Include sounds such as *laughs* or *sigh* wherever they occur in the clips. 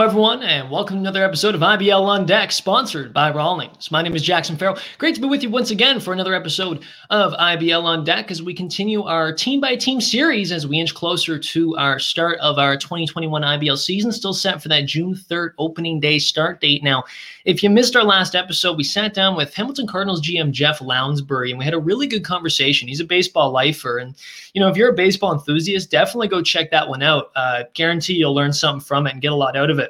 Hello, everyone, and welcome to another episode of IBL on Deck, sponsored by Rawlings. My name is Jackson Farrell. Great to be with you once again for another episode of IBL on Deck as we continue our team by team series as we inch closer to our start of our 2021 IBL season, still set for that June 3rd opening day start date. Now, if you missed our last episode, we sat down with Hamilton Cardinals GM Jeff Lounsbury and we had a really good conversation. He's a baseball lifer. And, you know, if you're a baseball enthusiast, definitely go check that one out. Uh, guarantee you'll learn something from it and get a lot out of it.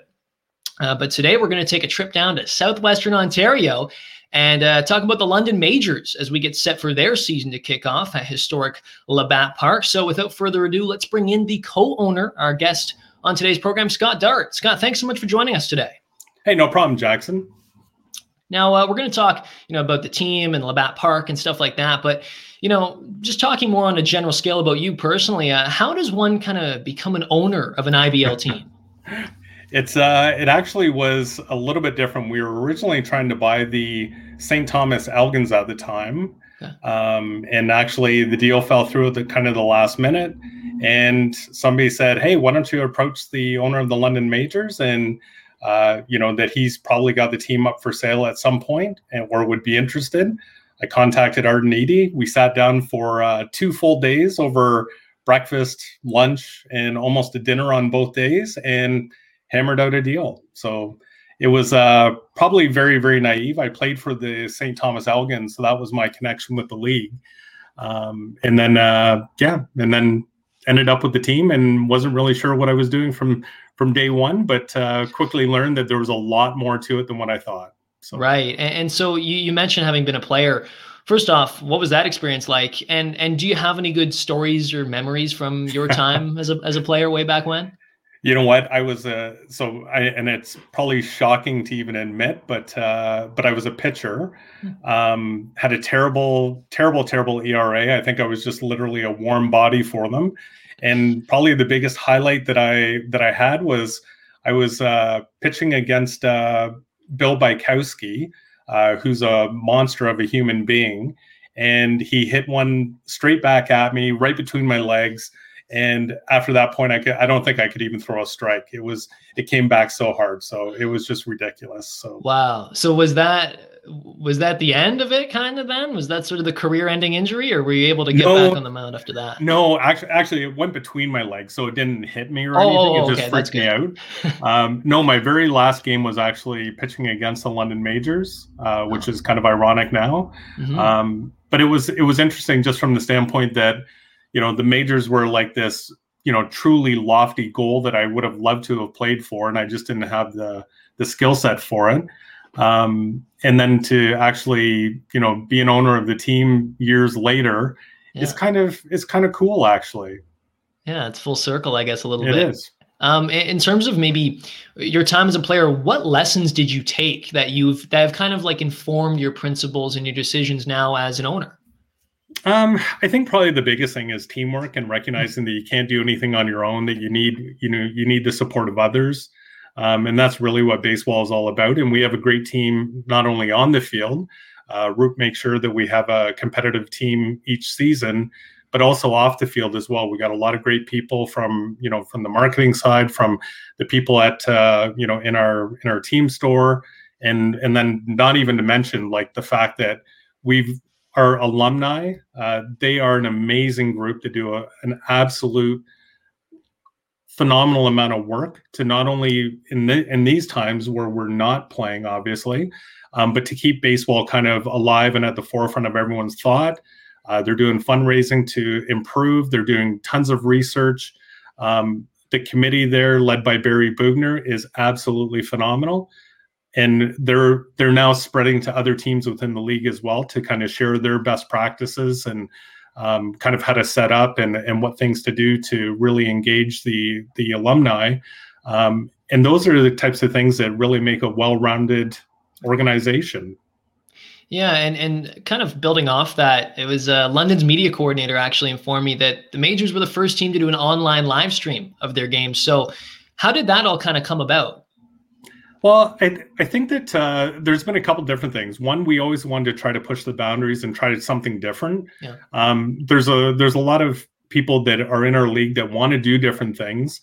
Uh, but today we're going to take a trip down to southwestern Ontario and uh, talk about the London Majors as we get set for their season to kick off at historic Labatt Park. So without further ado, let's bring in the co-owner, our guest on today's program, Scott Dart. Scott, thanks so much for joining us today. Hey, no problem, Jackson. Now uh, we're going to talk, you know, about the team and Labatt Park and stuff like that. But you know, just talking more on a general scale about you personally, uh, how does one kind of become an owner of an IBL team? *laughs* it's uh, it actually was a little bit different. We were originally trying to buy the St. Thomas Elgins at the time, um, and actually the deal fell through at the kind of the last minute. And somebody said, "Hey, why don't you approach the owner of the London Majors and?" uh, you know, that he's probably got the team up for sale at some point and or would be interested. I contacted Arden Eady. We sat down for uh, two full days over breakfast, lunch, and almost a dinner on both days and hammered out a deal. So it was uh, probably very, very naive. I played for the St. Thomas Elgins, so that was my connection with the league. Um, and then, uh, yeah, and then ended up with the team and wasn't really sure what I was doing from from day one, but uh, quickly learned that there was a lot more to it than what I thought. So. Right, and, and so you, you mentioned having been a player. First off, what was that experience like? And and do you have any good stories or memories from your *laughs* time as a as a player way back when? You know what? I was a so I and it's probably shocking to even admit, but uh, but I was a pitcher. Hmm. Um, had a terrible, terrible, terrible ERA. I think I was just literally a warm body for them. And probably the biggest highlight that I that I had was I was uh, pitching against uh, Bill Bykowski, uh, who's a monster of a human being, and he hit one straight back at me, right between my legs. And after that point, I could, I don't think I could even throw a strike. It was it came back so hard, so it was just ridiculous. So wow. So was that was that the end of it kind of then was that sort of the career ending injury or were you able to get no, back on the mound after that no actually actually it went between my legs so it didn't hit me or oh, anything it just freaked me out *laughs* um, no my very last game was actually pitching against the london majors uh, which oh. is kind of ironic now mm-hmm. um, but it was it was interesting just from the standpoint that you know the majors were like this you know truly lofty goal that i would have loved to have played for and i just didn't have the the skill set for it um, and then to actually you know be an owner of the team years later yeah. is kind of it's kind of cool actually yeah it's full circle i guess a little it bit it is um, in terms of maybe your time as a player, what lessons did you take that you've that have kind of like informed your principles and your decisions now as an owner? Um, I think probably the biggest thing is teamwork and recognizing that you can't do anything on your own. That you need, you know, you need the support of others. Um, and that's really what baseball is all about. And we have a great team, not only on the field, uh, Roop makes sure that we have a competitive team each season, but also off the field as well. We got a lot of great people from, you know, from the marketing side, from the people at, uh, you know, in our in our team store, and and then not even to mention like the fact that we've our alumni. Uh, they are an amazing group to do a, an absolute phenomenal amount of work to not only in the, in these times where we're not playing, obviously, um, but to keep baseball kind of alive and at the forefront of everyone's thought. Uh, they're doing fundraising to improve. They're doing tons of research. Um, the committee there, led by Barry Bugner, is absolutely phenomenal, and they're they're now spreading to other teams within the league as well to kind of share their best practices and um, kind of how to set up and, and what things to do to really engage the the alumni. Um, and those are the types of things that really make a well-rounded organization. Yeah, and and kind of building off that, it was uh, London's media coordinator actually informed me that the Majors were the first team to do an online live stream of their games. So, how did that all kind of come about? Well, I, I think that uh, there's been a couple different things. One, we always wanted to try to push the boundaries and try something different. Yeah. Um, there's a there's a lot of people that are in our league that want to do different things,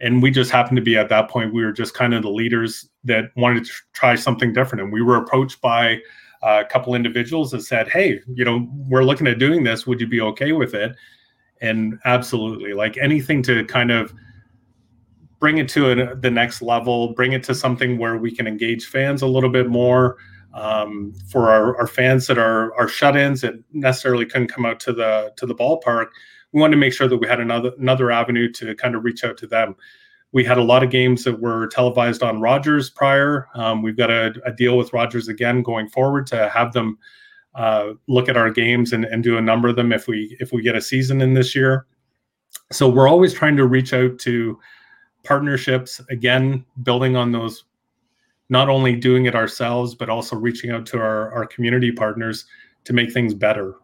and we just happened to be at that point we were just kind of the leaders that wanted to try something different and we were approached by a couple individuals that said hey you know we're looking at doing this would you be okay with it and absolutely like anything to kind of bring it to a, the next level bring it to something where we can engage fans a little bit more um, for our, our fans that are are shut-ins that necessarily couldn't come out to the to the ballpark we wanted to make sure that we had another another avenue to kind of reach out to them. We had a lot of games that were televised on rogers prior. Um, we've got a, a, deal with rogers again going forward to have them uh, look at our games and, and do a number of them if we if we get a season in this year. So we're always trying to reach out to partnerships again building on those not only doing it ourselves but also reaching out to our, our community partners to make things better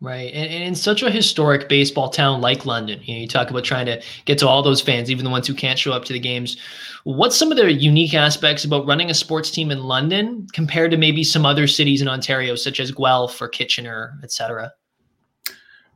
Right. And, and, in such a historic baseball town like London, you know, you talk about trying to get to all those fans, even the ones who can't show up to the games. What's some of the unique aspects about running a sports team in London compared to maybe some other cities in Ontario, such as Guelph or Kitchener, et cetera?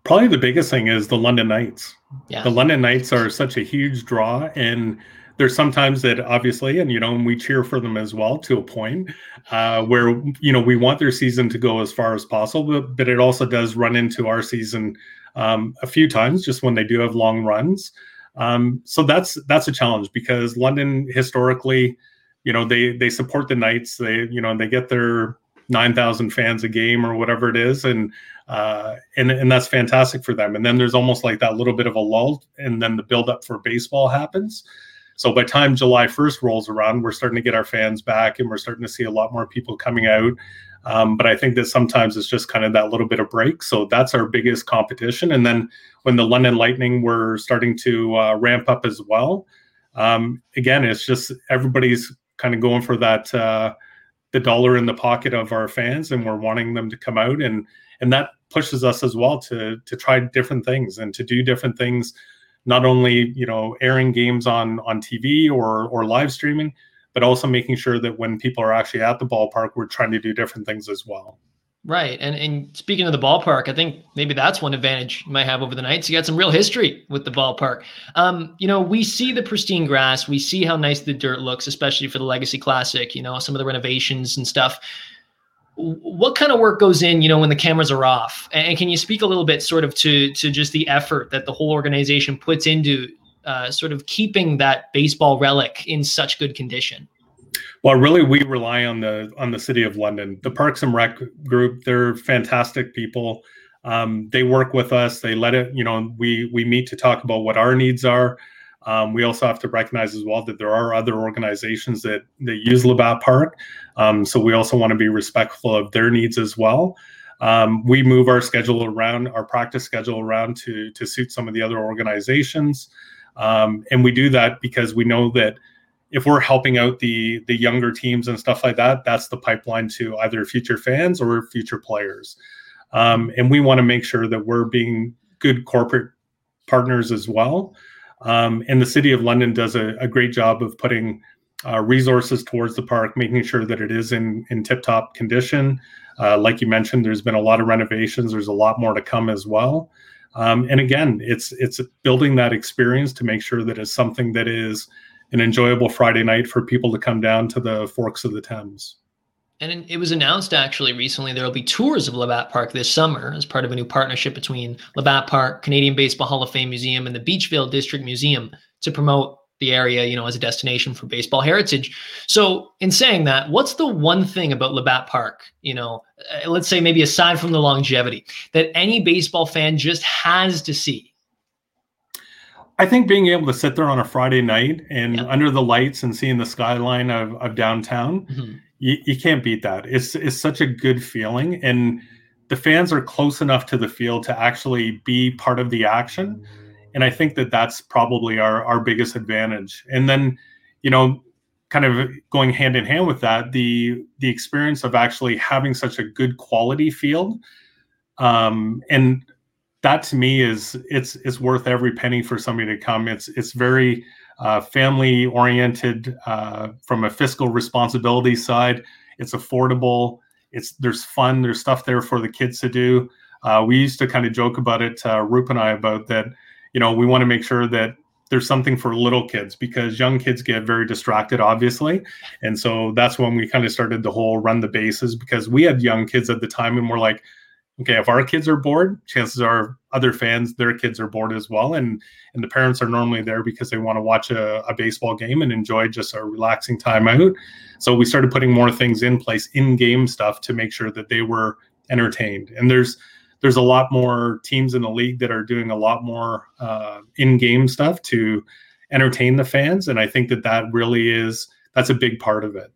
Probably the biggest thing is the London Knights. Yeah. The London Knights are such a huge draw and there's sometimes that obviously, and you know, and we cheer for them as well to a point uh, where you know we want their season to go as far as possible, but, but it also does run into our season um, a few times just when they do have long runs. Um, so that's that's a challenge because London historically, you know, they they support the Knights. They you know they get their nine thousand fans a game or whatever it is, and uh, and and that's fantastic for them. And then there's almost like that little bit of a lull, and then the build up for baseball happens. So by time July 1st rolls around, we're starting to get our fans back and we're starting to see a lot more people coming out. Um, but I think that sometimes it's just kind of that little bit of break. So that's our biggest competition. And then when the London Lightning were starting to uh, ramp up as well, um, again, it's just everybody's kind of going for that uh, the dollar in the pocket of our fans, and we're wanting them to come out and and that pushes us as well to to try different things and to do different things not only you know airing games on on TV or or live streaming, but also making sure that when people are actually at the ballpark, we're trying to do different things as well. Right. And and speaking of the ballpark, I think maybe that's one advantage you might have over the Knights. You got some real history with the ballpark. Um, you know, we see the pristine grass, we see how nice the dirt looks, especially for the Legacy Classic, you know, some of the renovations and stuff what kind of work goes in you know when the cameras are off? And can you speak a little bit sort of to to just the effort that the whole organization puts into uh, sort of keeping that baseball relic in such good condition? Well really we rely on the on the city of london. The parks and rec group they're fantastic people. Um, they work with us. They let it you know we we meet to talk about what our needs are um, we also have to recognize as well that there are other organizations that that use Labatt Park, um, so we also want to be respectful of their needs as well. Um, we move our schedule around, our practice schedule around to to suit some of the other organizations, um, and we do that because we know that if we're helping out the the younger teams and stuff like that, that's the pipeline to either future fans or future players. Um, and we want to make sure that we're being good corporate partners as well. Um, and the City of London does a, a great job of putting uh, resources towards the park, making sure that it is in, in tip top condition. Uh, like you mentioned, there's been a lot of renovations. There's a lot more to come as well. Um, and again, it's it's building that experience to make sure that it's something that is an enjoyable Friday night for people to come down to the Forks of the Thames. And it was announced actually recently there will be tours of Labatt Park this summer as part of a new partnership between Labatt Park, Canadian Baseball Hall of Fame Museum, and the Beachville District Museum to promote the area, you know, as a destination for baseball heritage. So, in saying that, what's the one thing about Labatt Park, you know, uh, let's say maybe aside from the longevity, that any baseball fan just has to see? I think being able to sit there on a Friday night and under the lights and seeing the skyline of, of downtown, mm-hmm you, you can't beat that. It's it's such a good feeling, and the fans are close enough to the field to actually be part of the action, and I think that that's probably our our biggest advantage. And then, you know, kind of going hand in hand with that, the the experience of actually having such a good quality field, um, and that to me is it's it's worth every penny for somebody to come. It's it's very uh, family oriented uh, from a fiscal responsibility side. It's affordable. It's there's fun. There's stuff there for the kids to do. Uh, we used to kind of joke about it, uh, Roop and I, about that. You know, we want to make sure that there's something for little kids because young kids get very distracted, obviously. And so that's when we kind of started the whole run the bases because we had young kids at the time and we're like, okay, if our kids are bored, chances are other fans, their kids are bored as well. And and the parents are normally there because they want to watch a, a baseball game and enjoy just a relaxing time out. So we started putting more things in place, in-game stuff to make sure that they were entertained. And there's there's a lot more teams in the league that are doing a lot more uh, in-game stuff to entertain the fans, and I think that that really is that's a big part of it.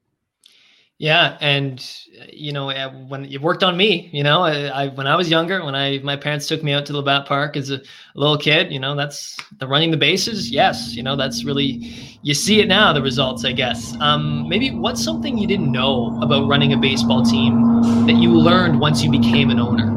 Yeah, and you know uh, when it worked on me, you know, I, I, when I was younger, when I my parents took me out to the bat park as a, a, little kid, you know, that's the running the bases. Yes, you know, that's really you see it now the results, I guess. Um, maybe what's something you didn't know about running a baseball team that you learned once you became an owner?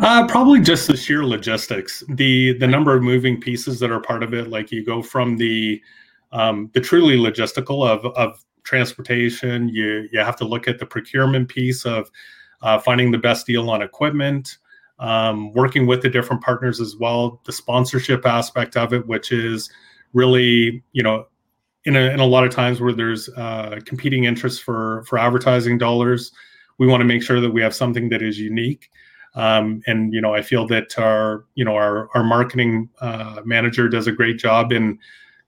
Uh, probably just the sheer logistics, the the number of moving pieces that are part of it. Like you go from the um, the truly logistical of of transportation. You you have to look at the procurement piece of uh, finding the best deal on equipment, um, working with the different partners as well. The sponsorship aspect of it, which is really you know in a, in a lot of times where there's uh, competing interests for for advertising dollars, we want to make sure that we have something that is unique. Um, and you know, I feel that our you know our our marketing uh, manager does a great job in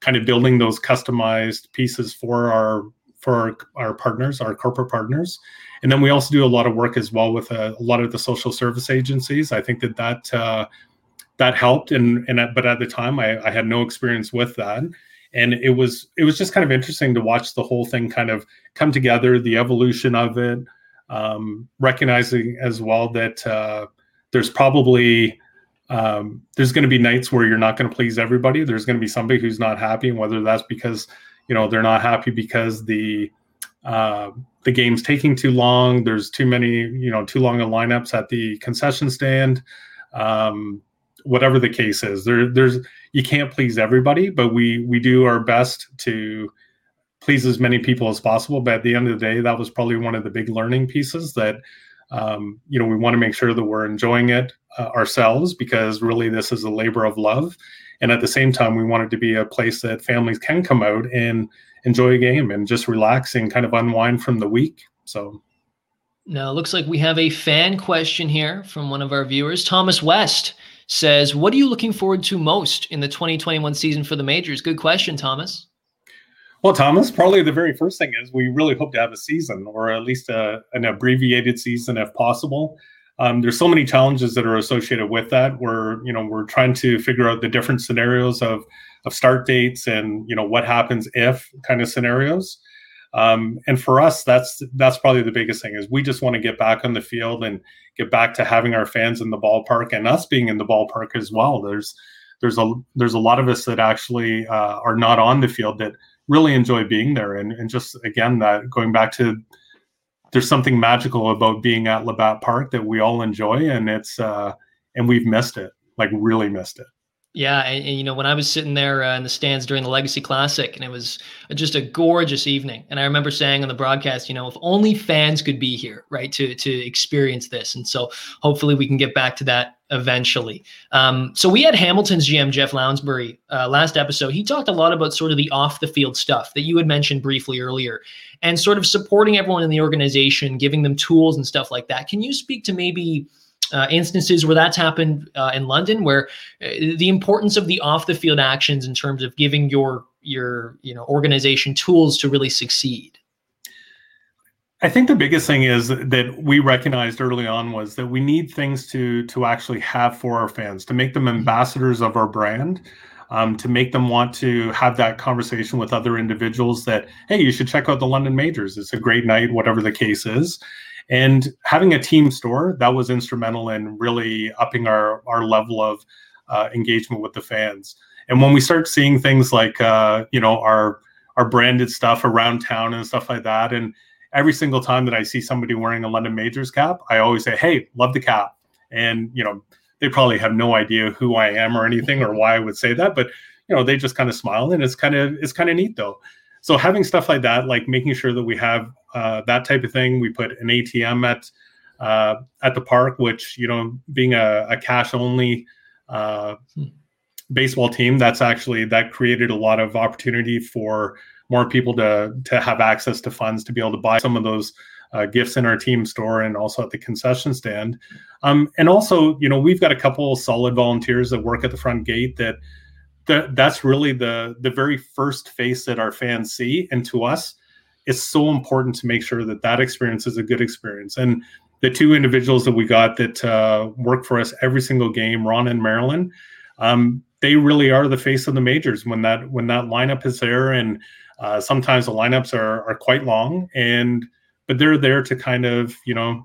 kind of building those customized pieces for our for our, our partners, our corporate partners. And then we also do a lot of work as well with a, a lot of the social service agencies. I think that that uh, that helped, and and but at the time I, I had no experience with that, and it was it was just kind of interesting to watch the whole thing kind of come together, the evolution of it, um, recognizing as well that uh, there's probably um, there's going to be nights where you're not going to please everybody. There's going to be somebody who's not happy, and whether that's because you know they're not happy because the uh, the game's taking too long. There's too many, you know, too long of lineups at the concession stand. Um, whatever the case is, there, there's you can't please everybody, but we we do our best to please as many people as possible. But at the end of the day, that was probably one of the big learning pieces that um, you know we want to make sure that we're enjoying it uh, ourselves because really this is a labor of love and at the same time we want it to be a place that families can come out and enjoy a game and just relax and kind of unwind from the week. So now it looks like we have a fan question here from one of our viewers. Thomas west says what are you looking forward to most in the 2021 season for the majors? Good question thomas. Well, Thomas, probably the very first thing is we really hope to have a season or at least a, an abbreviated season if possible. Um, there's so many challenges that are associated with that. We're, you know, we're trying to figure out the different scenarios of of start dates and you know what happens if kind of scenarios. Um, and for us, that's that's probably the biggest thing is we just want to get back on the field and get back to having our fans in the ballpark and us being in the ballpark as well. There's there's a there's a lot of us that actually uh, are not on the field that really enjoy being there and, and just again that going back to there's something magical about being at Labatt Park that we all enjoy, and it's uh, and we've missed it, like really missed it. Yeah, and, and, you know when I was sitting there uh, in the stands during the Legacy Classic, and it was just a gorgeous evening. And I remember saying on the broadcast, you know, if only fans could be here, right, to to experience this. And so hopefully we can get back to that eventually. Um, so we had Hamilton's GM Jeff Lounsbury uh, last episode. He talked a lot about sort of the off the field stuff that you had mentioned briefly earlier, and sort of supporting everyone in the organization, giving them tools and stuff like that. Can you speak to maybe? uh, instances where that's happened uh, in London, where uh, the importance of the off the field actions in terms of giving your your you know organization tools to really succeed. I think the biggest thing is that we recognized early on was that we need things to to actually have for our fans to make them mm-hmm. ambassadors of our brand. Um, to make them want to have that conversation with other individuals that hey you should check out the london majors it's a great night whatever the case is and having a team store that was instrumental in really upping our our level of uh, engagement with the fans. And when we start seeing things like uh, you know our our branded stuff around town and stuff like that, and every single time that I see somebody wearing a London Majors cap, I always say, "Hey, love the cap," and you know they probably have no idea who I am or anything or why I would say that, but you know they just kind of smile and it's kind of it's kind of neat though. So having stuff like that like making sure that we have uh, that type of thing we put an atm at uh, at the park which you know being a, a cash only uh, baseball team, that's actually that created a lot of opportunity for more people to to have access to funds to be able to buy some of those uh, gifts in our team store and also at the concession stand. Um, and also, you know, we've got a couple solid volunteers that work at the front gate that that that's really the the very first face that our fans see. And to us it's so important to make sure that that experience is a good experience. And the two individuals that we got that uh, work for us every single game ron and marilyn um, they really are the face of the majors when that when that lineup is there. And uh, sometimes the lineups are are quite long and but they're there to kind of you know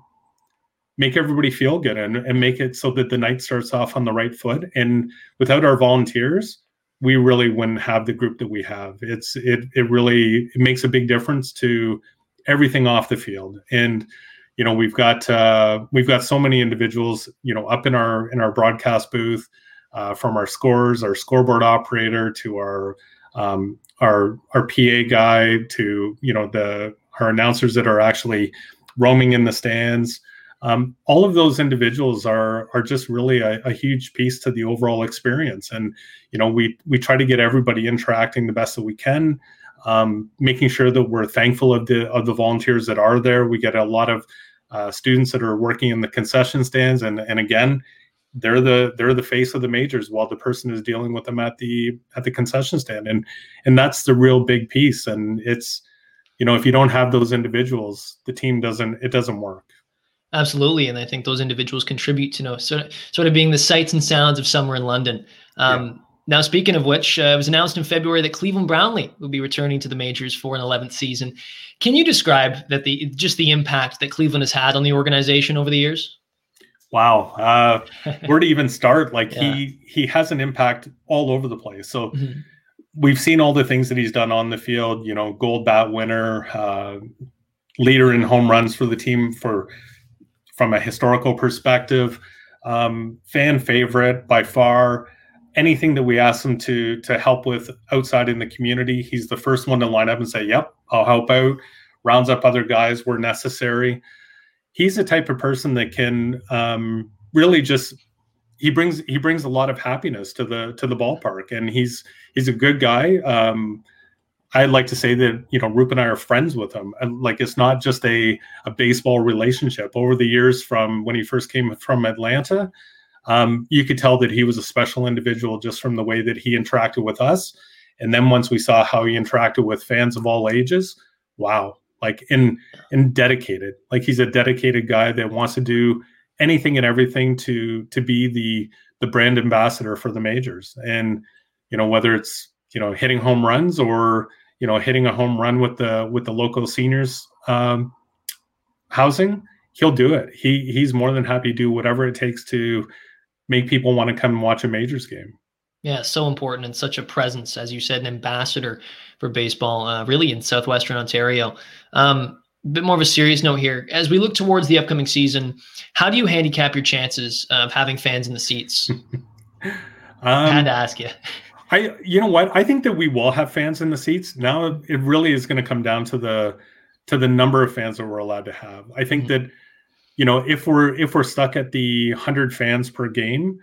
make everybody feel good and, and make it so that the night starts off on the right foot and without our volunteers we really wouldn't have the group that we have. It's it it really it makes a big difference to everything off the field. And you know we've got uh, we've got so many individuals you know up in our in our broadcast booth uh, from our scores, our scoreboard operator to our um, our our PA guy to you know the our announcers that are actually roaming in the stands. Um, all of those individuals are are just really a, a, huge piece to the overall experience. And you know we we try to get everybody interacting the best that we can um, making sure that we're thankful of the of the volunteers that are there. We get a lot of uh, students that are working in the concession stands. And and again they're the they're the face of the majors while the person is dealing with them at the at the concession stand and and that's the real big piece and it's you know if you don't have those individuals the team doesn't it doesn't work Absolutely, and I think those individuals contribute to you know sort of sort of being the sights and sounds of summer in London. Um, yeah. Now, speaking of which, uh, it was announced in February that Cleveland Brownlee will be returning to the majors for an 11th season. Can you describe that the just the impact that Cleveland has had on the organization over the years? Wow, uh, *laughs* where to even start? Like yeah. he he has an impact all over the place. So. Mm-hmm. We've seen all the things that he's done on the field. You know, Gold Bat winner, uh, leader in home runs for the team for from a historical perspective. Um, fan favorite by far. Anything that we ask him to to help with outside in the community, he's the first one to line up and say, "Yep, I'll help out." Rounds up other guys where necessary. He's the type of person that can um, really just he brings he brings a lot of happiness to the to the ballpark, and he's he's a good guy. Um, I like to say that you know Roop and I are friends with him, and like it's not just a a baseball relationship. Over the years, from when he first came from Atlanta, um, you could tell that he was a special individual just from the way that he interacted with us. And then once we saw how he interacted with fans of all ages, wow! Like in and dedicated, like he's a dedicated guy that wants to do anything and everything to to be the the brand ambassador for the majors. And you know whether it's you know hitting home runs or you know hitting a home run with the with the local seniors um, housing he'll do it. He he's more than happy to do whatever it takes to make people want to come and watch a majors game yeah so important and such a presence as you said an ambassador for baseball uh, really in southwestern ontario um, a bit more of a serious note here as we look towards the upcoming season how do you handicap your chances of having fans in the seats *laughs* um, I had to ask you I, you know what? I think that we will have fans in the seats. Now it really is going to come down to the to the number of fans that we're allowed to have. I think mm-hmm. that you know if we're if we're stuck at the hundred fans per game,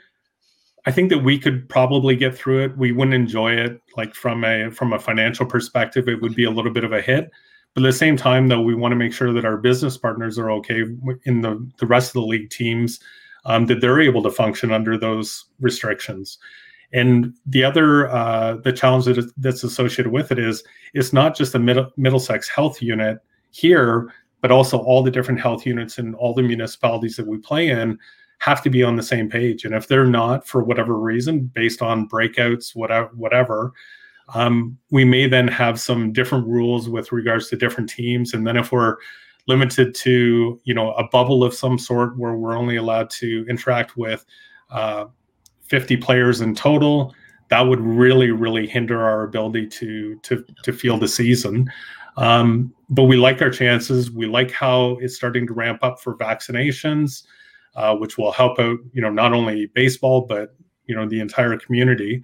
I think that we could probably get through it. We wouldn't enjoy it like from a from a financial perspective. It would be a little bit of a hit. But at the same time, though, we want to make sure that our business partners are okay in the the rest of the league teams, um, that they're able to function under those restrictions. And the other uh, the challenge that is, that's associated with it is it's not just the Mid- Middlesex Health Unit here, but also all the different health units in all the municipalities that we play in have to be on the same page. And if they're not, for whatever reason, based on breakouts, whatever, whatever, um, we may then have some different rules with regards to different teams. And then if we're limited to, you know, a bubble of some sort where we're only allowed to interact with uh, 50 players in total, that would really, really hinder our ability to to to field the season. Um, but we like our chances. We like how it's starting to ramp up for vaccinations, uh, which will help out, you know, not only baseball but you know the entire community.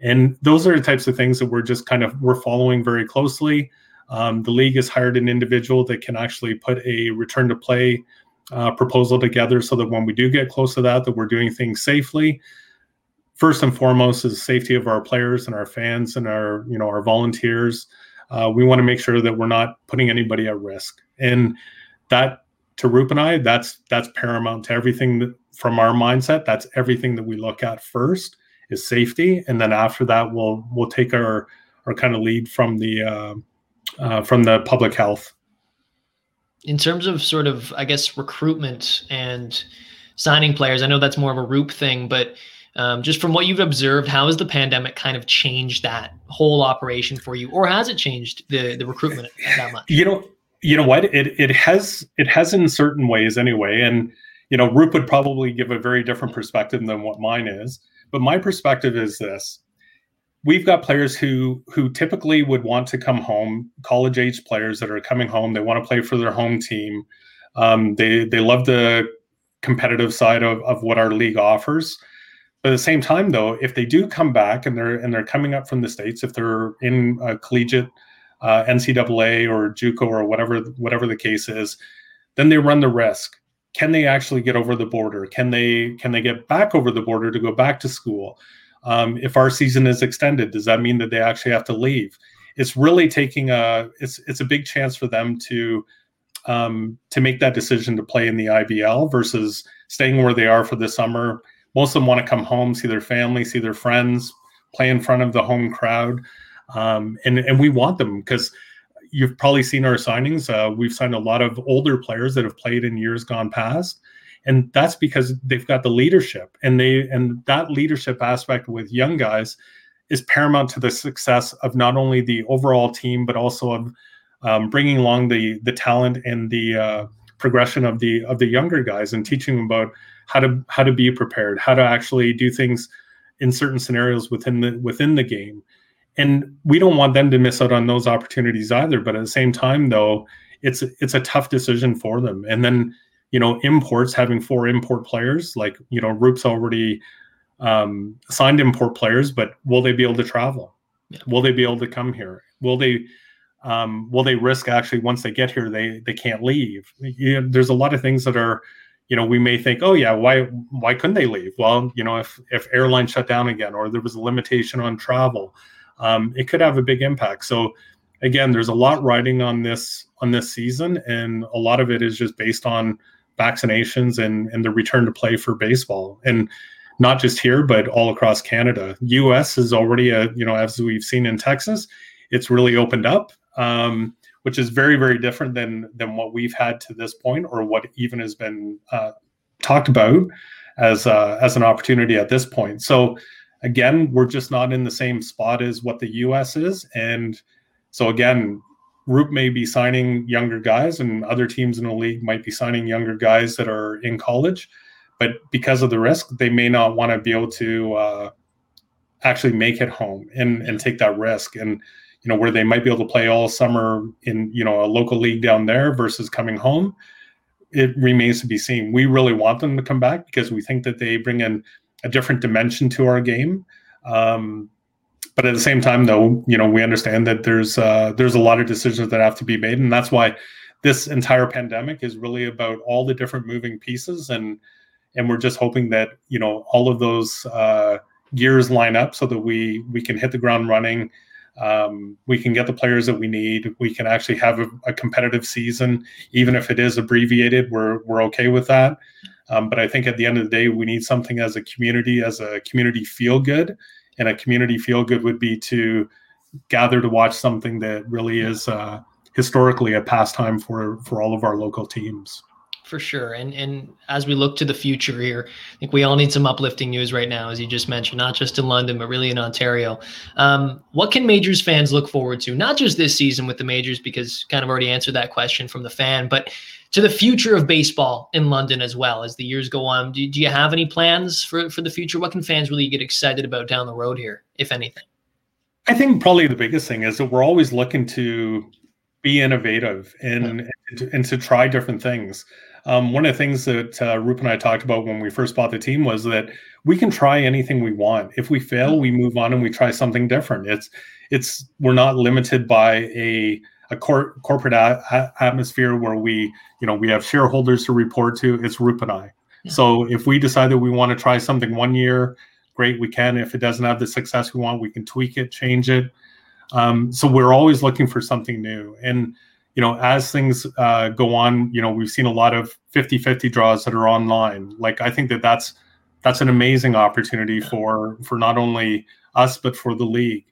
And those are the types of things that we're just kind of we're following very closely. Um, the league has hired an individual that can actually put a return to play uh, proposal together, so that when we do get close to that, that we're doing things safely first and foremost is safety of our players and our fans and our you know our volunteers. Uh, we want to make sure that we're not putting anybody at risk, and that to Roop and I, that's that's paramount to everything that, from our mindset. That's everything that we look at first is safety, and then after that, we'll we'll take our our kind of lead from the uh, uh, from the public health. In terms of sort of, I guess, recruitment and signing players, I know that's more of a Roop thing, but um, just from what you've observed, how has the pandemic kind of changed that whole operation for you, or has it changed the the recruitment that much? You know, you know what? It it has it has in certain ways anyway, and you know, Roop would probably give a very different perspective than what mine is. But my perspective is this: we've got players who who typically would want to come home, college age players that are coming home. They want to play for their home team. Um, they they love the competitive side of, of what our league offers. But at the same time, though, if they do come back and they're and they're coming up from the states, if they're in a collegiate uh, NCAA or JUCO or whatever whatever the case is, then they run the risk. Can they actually get over the border? Can they can they get back over the border to go back to school? Um, if our season is extended, does that mean that they actually have to leave? It's really taking a it's it's a big chance for them to um, to make that decision to play in the IBL versus staying where they are for the summer. Most of them want to come home, see their family, see their friends, play in front of the home crowd, um, and and we want them because you've probably seen our signings. Uh, we've signed a lot of older players that have played in years gone past, and that's because they've got the leadership and they and that leadership aspect with young guys is paramount to the success of not only the overall team but also of um, bringing along the the talent and the uh, progression of the of the younger guys and teaching them about how to how to be prepared, how to actually do things in certain scenarios within the within the game. And we don't want them to miss out on those opportunities either. But at the same time, though, it's it's a tough decision for them. And then you know, imports having four import players, like, you know, Roop's already um, signed import players, but will they be able to travel? Yeah. Will they be able to come here? Will they um, will they risk actually once they get here they they can't leave? You know, there's a lot of things that are, you know, we may think, oh yeah, why why couldn't they leave? Well, you know, if if airlines shut down again or there was a limitation on travel, um, it could have a big impact. So again, there's a lot riding on this on this season, and a lot of it is just based on vaccinations and and the return to play for baseball and not just here but all across Canada. US is already a you know as we've seen in Texas, it's really opened up, um, which is very very different than than what we've had to this point or what even has been uh, talked about as uh, as an opportunity at this point. So again, we're just not in the same spot as what the US is and so again, Roop may be signing younger guys, and other teams in the league might be signing younger guys that are in college. But because of the risk, they may not want to be able to uh, actually make it home and and take that risk. And you know where they might be able to play all summer in you know a local league down there versus coming home. It remains to be seen. We really want them to come back because we think that they bring in a different dimension to our game. Um, but at the same time though you know we understand that there's uh, there's a lot of decisions that have to be made. And that's why this entire pandemic is really about all the different moving pieces. And and we're just hoping that you know all of those uh, gears line up so that we we can hit the ground running. Um, we can get the players that we need. We can actually have a, a, competitive season. Even if it is abbreviated we're we're okay with that um, but i think at the end of the day we need something as a community as a community feel good and a community feel good would be to gather to watch something that really is uh, historically a pastime for for all of our local teams for sure. And and as we look to the future here, I think we all need some uplifting news right now, as you just mentioned, not just in London, but really in Ontario. Um, what can majors fans look forward to? Not just this season with the majors, because kind of already answered that question from the fan, but to the future of baseball in London as well as the years go on. Do, do you have any plans for, for the future? What can fans really get excited about down the road here, if anything? I think probably the biggest thing is that we're always looking to be innovative and, yeah. and, to, and to try different things. Um, one of the things that uh, Roop and I talked about when we first bought the team was that we can try anything we want. If we fail, we move on and we try something different. It's it's we're not limited by a a cor- corporate a- atmosphere where we you know we have shareholders to report to. It's Roop and I. Yeah. So if we decide that we want to try something one year, great. We can. If it doesn't have the success we want, we can tweak it, change it. Um, so we're always looking for something new. And you know, as things uh, go on, you know, we've seen a lot of 50-50 draws that are online. Like I think that that's that's an amazing opportunity for for not only us but for the league.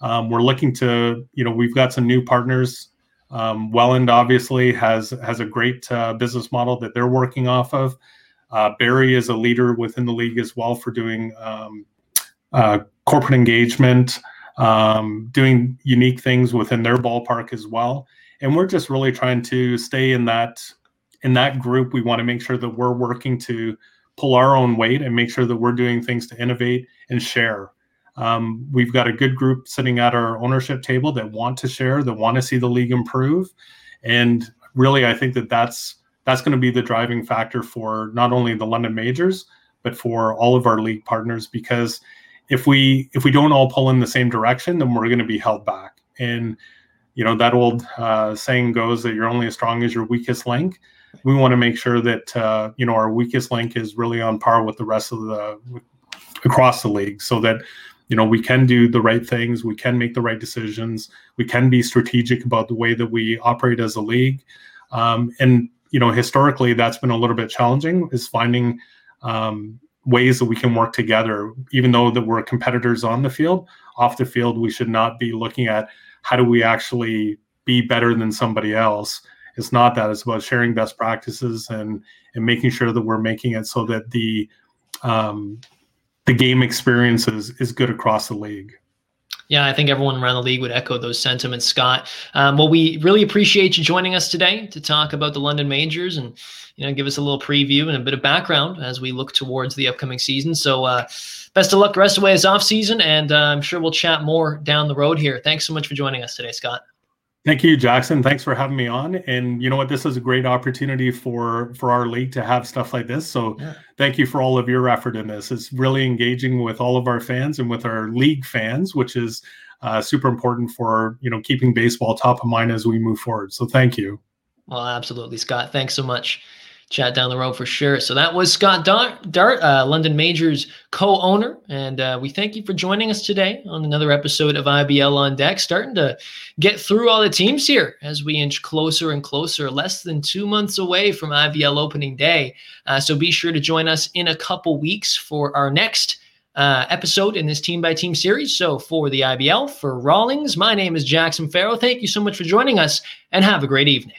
Um, we're looking to, you know, we've got some new partners. Um, Welland obviously has has a great uh, business model that they're working off of. Uh, Barrie is a leader within the league as well for doing um, uh, corporate engagement, um, doing unique things within their ballpark as well and we're just really trying to stay in that in that group we want to make sure that we're working to pull our own weight and make sure that we're doing things to innovate and share um, we've got a good group sitting at our ownership table that want to share that want to see the league improve. And really i think that that's that's going to be the driving factor for not only the london majors but for all of our league partners. Because if we if we don't all pull in the same direction then we're going to be held back. And you know that old uh, saying goes that you're only as strong as your weakest link. We want to make sure that uh, you know our weakest link is really on par with the rest of the across the league so that you know we can do the right things we can make the right decisions we can be strategic about the way that we operate as a league. Um, and you know historically that's been a little bit challenging is finding um, ways that we can work together. Even though that we're competitors on the field off the field we should not be looking at how do we actually be better than somebody else. It's not that it's about sharing best practices and and making sure that we're making it so that the um, the game experience is, is good across the league yeah, I think everyone around the league would echo those sentiments, Scott. Um, well, we really appreciate you joining us today to talk about the London Majors and you know give us a little preview and a bit of background as we look towards the upcoming season. So, uh, best of luck the rest of the way as off season, and uh, I'm sure we'll chat more down the road here. Thanks so much for joining us today, Scott. Thank you, Jackson. Thanks for having me on. And you know what? This is a great opportunity for for our league to have stuff like this. So yeah. thank you for all of your effort in this. It's really engaging with all of our fans and with our league fans, which is uh, super important for you know keeping baseball top of mind as we move forward. So thank you. Well, absolutely, Scott. Thanks so much chat down the road for sure. So that was Scott Dart, Dart uh, London Majors co-owner, and uh, we thank you for joining us today on another episode of IBL on Deck. Starting to get through all the teams here as we inch closer and closer, less than two months away from IBL opening day. Uh, so be sure to join us in a couple weeks for our next. Uh, episode in this team by team series. So, for the IBL, for Rawlings, my name is Jackson Farrell. Thank you so much for joining us and have a great evening.